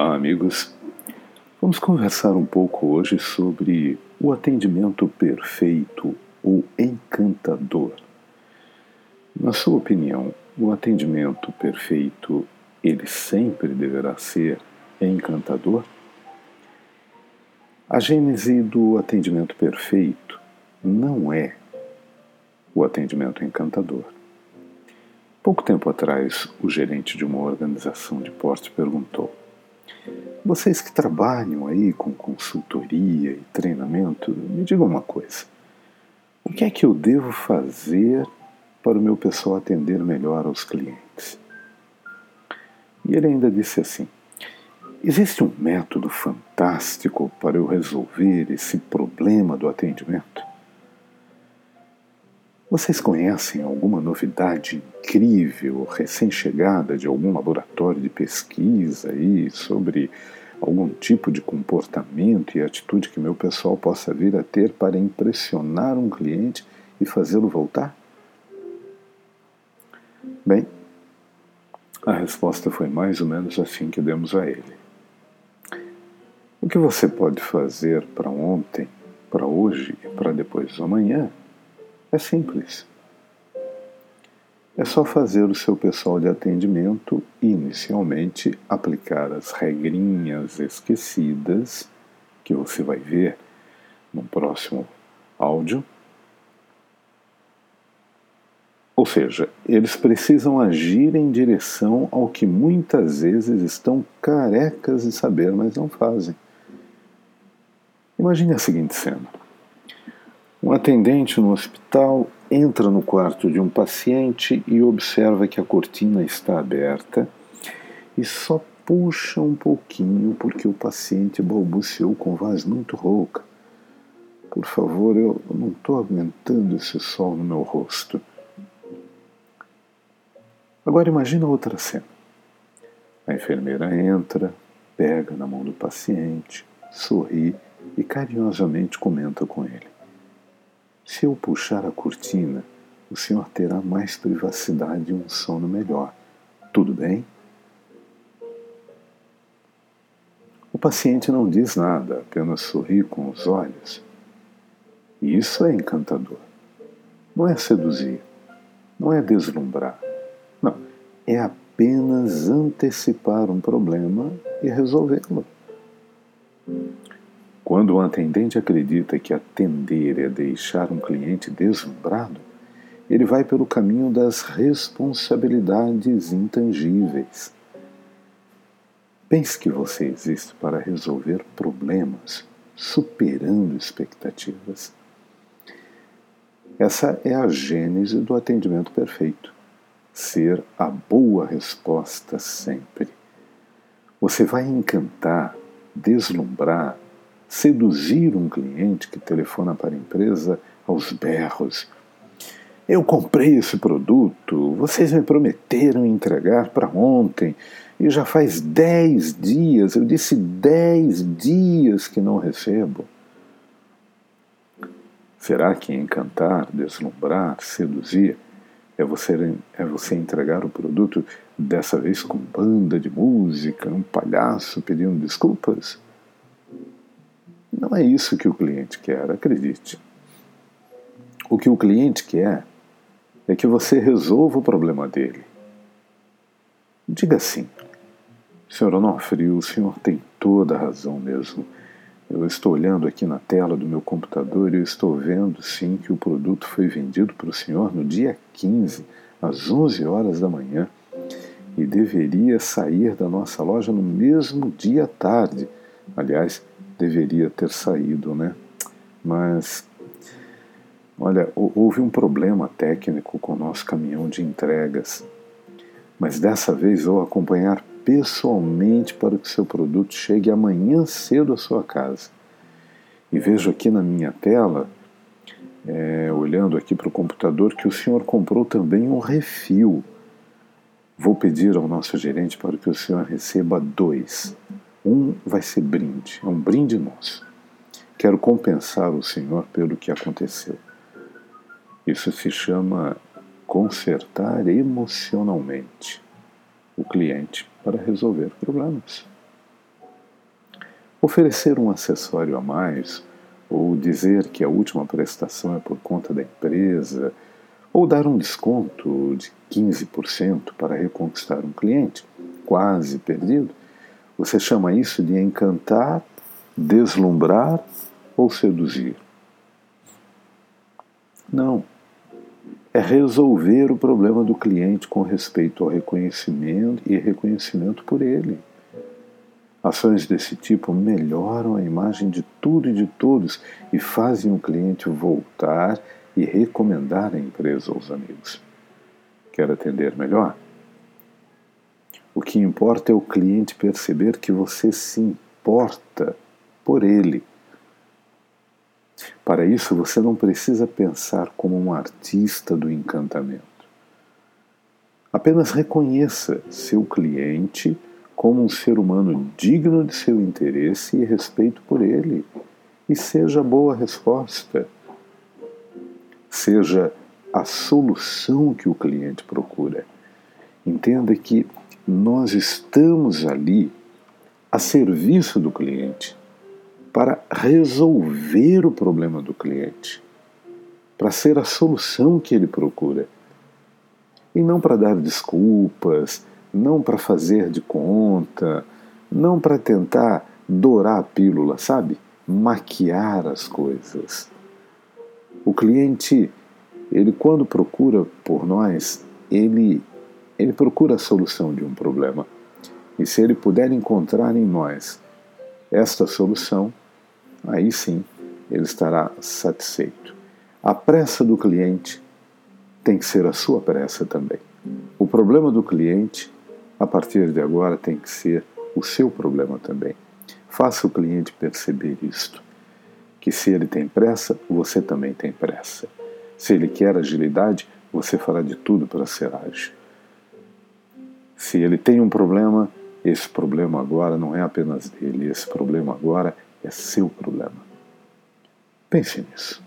Olá, amigos. Vamos conversar um pouco hoje sobre o atendimento perfeito ou encantador. Na sua opinião, o atendimento perfeito ele sempre deverá ser encantador? A gênese do atendimento perfeito não é o atendimento encantador. Pouco tempo atrás, o gerente de uma organização de porte perguntou: Vocês que trabalham aí com consultoria e treinamento, me digam uma coisa. O que é que eu devo fazer para o meu pessoal atender melhor aos clientes? E ele ainda disse assim: Existe um método fantástico para eu resolver esse problema do atendimento? Vocês conhecem alguma novidade incrível, recém-chegada de algum laboratório de pesquisa aí sobre algum tipo de comportamento e atitude que meu pessoal possa vir a ter para impressionar um cliente e fazê-lo voltar? Bem, a resposta foi mais ou menos assim que demos a ele. O que você pode fazer para ontem, para hoje e para depois do amanhã é simples. É só fazer o seu pessoal de atendimento inicialmente aplicar as regrinhas esquecidas que você vai ver no próximo áudio. Ou seja, eles precisam agir em direção ao que muitas vezes estão carecas de saber, mas não fazem. Imagine a seguinte cena. Um atendente no hospital entra no quarto de um paciente e observa que a cortina está aberta e só puxa um pouquinho porque o paciente balbuciou com voz muito rouca. Por favor, eu não estou aguentando esse sol no meu rosto. Agora imagina outra cena. A enfermeira entra, pega na mão do paciente, sorri e carinhosamente comenta com ele. Se eu puxar a cortina, o senhor terá mais privacidade e um sono melhor. Tudo bem? O paciente não diz nada, apenas sorri com os olhos. E isso é encantador. Não é seduzir, não é deslumbrar. Não, é apenas antecipar um problema e resolvê-lo. Quando o atendente acredita que atender é deixar um cliente deslumbrado, ele vai pelo caminho das responsabilidades intangíveis. Pense que você existe para resolver problemas, superando expectativas. Essa é a gênese do atendimento perfeito. Ser a boa resposta sempre. Você vai encantar, deslumbrar, seduzir um cliente que telefona para a empresa aos berros. Eu comprei esse produto, vocês me prometeram entregar para ontem e já faz dez dias, eu disse dez dias que não recebo. Será que encantar, deslumbrar, seduzir é você, é você entregar o produto, dessa vez com banda de música, um palhaço pedindo desculpas? Não é isso que o cliente quer, acredite. O que o cliente quer é que você resolva o problema dele. Diga assim: Senhor Onofre, o senhor tem toda a razão mesmo. Eu estou olhando aqui na tela do meu computador e estou vendo sim que o produto foi vendido para o senhor no dia 15, às 11 horas da manhã, e deveria sair da nossa loja no mesmo dia tarde. Aliás, deveria ter saído, né? Mas, olha, houve um problema técnico com o nosso caminhão de entregas. Mas dessa vez vou acompanhar pessoalmente para que seu produto chegue amanhã cedo à sua casa. E vejo aqui na minha tela, é, olhando aqui para o computador, que o senhor comprou também um refil. Vou pedir ao nosso gerente para que o senhor receba dois. Um vai ser brinde, é um brinde nosso. Quero compensar o Senhor pelo que aconteceu. Isso se chama consertar emocionalmente o cliente para resolver problemas. Oferecer um acessório a mais, ou dizer que a última prestação é por conta da empresa, ou dar um desconto de 15% para reconquistar um cliente quase perdido, você chama isso de encantar, deslumbrar ou seduzir. Não. É resolver o problema do cliente com respeito ao reconhecimento e reconhecimento por ele. Ações desse tipo melhoram a imagem de tudo e de todos e fazem o cliente voltar e recomendar a empresa aos amigos. Quer atender melhor? O que importa é o cliente perceber que você se importa por ele. Para isso, você não precisa pensar como um artista do encantamento. Apenas reconheça seu cliente como um ser humano digno de seu interesse e respeito por ele, e seja boa resposta. Seja a solução que o cliente procura. Entenda que nós estamos ali a serviço do cliente para resolver o problema do cliente, para ser a solução que ele procura. E não para dar desculpas, não para fazer de conta, não para tentar dourar a pílula, sabe? Maquiar as coisas. O cliente, ele quando procura por nós, ele ele procura a solução de um problema. E se ele puder encontrar em nós esta solução, aí sim ele estará satisfeito. A pressa do cliente tem que ser a sua pressa também. O problema do cliente, a partir de agora, tem que ser o seu problema também. Faça o cliente perceber isto: que se ele tem pressa, você também tem pressa. Se ele quer agilidade, você fará de tudo para ser ágil. Se ele tem um problema, esse problema agora não é apenas dele, esse problema agora é seu problema. Pense nisso.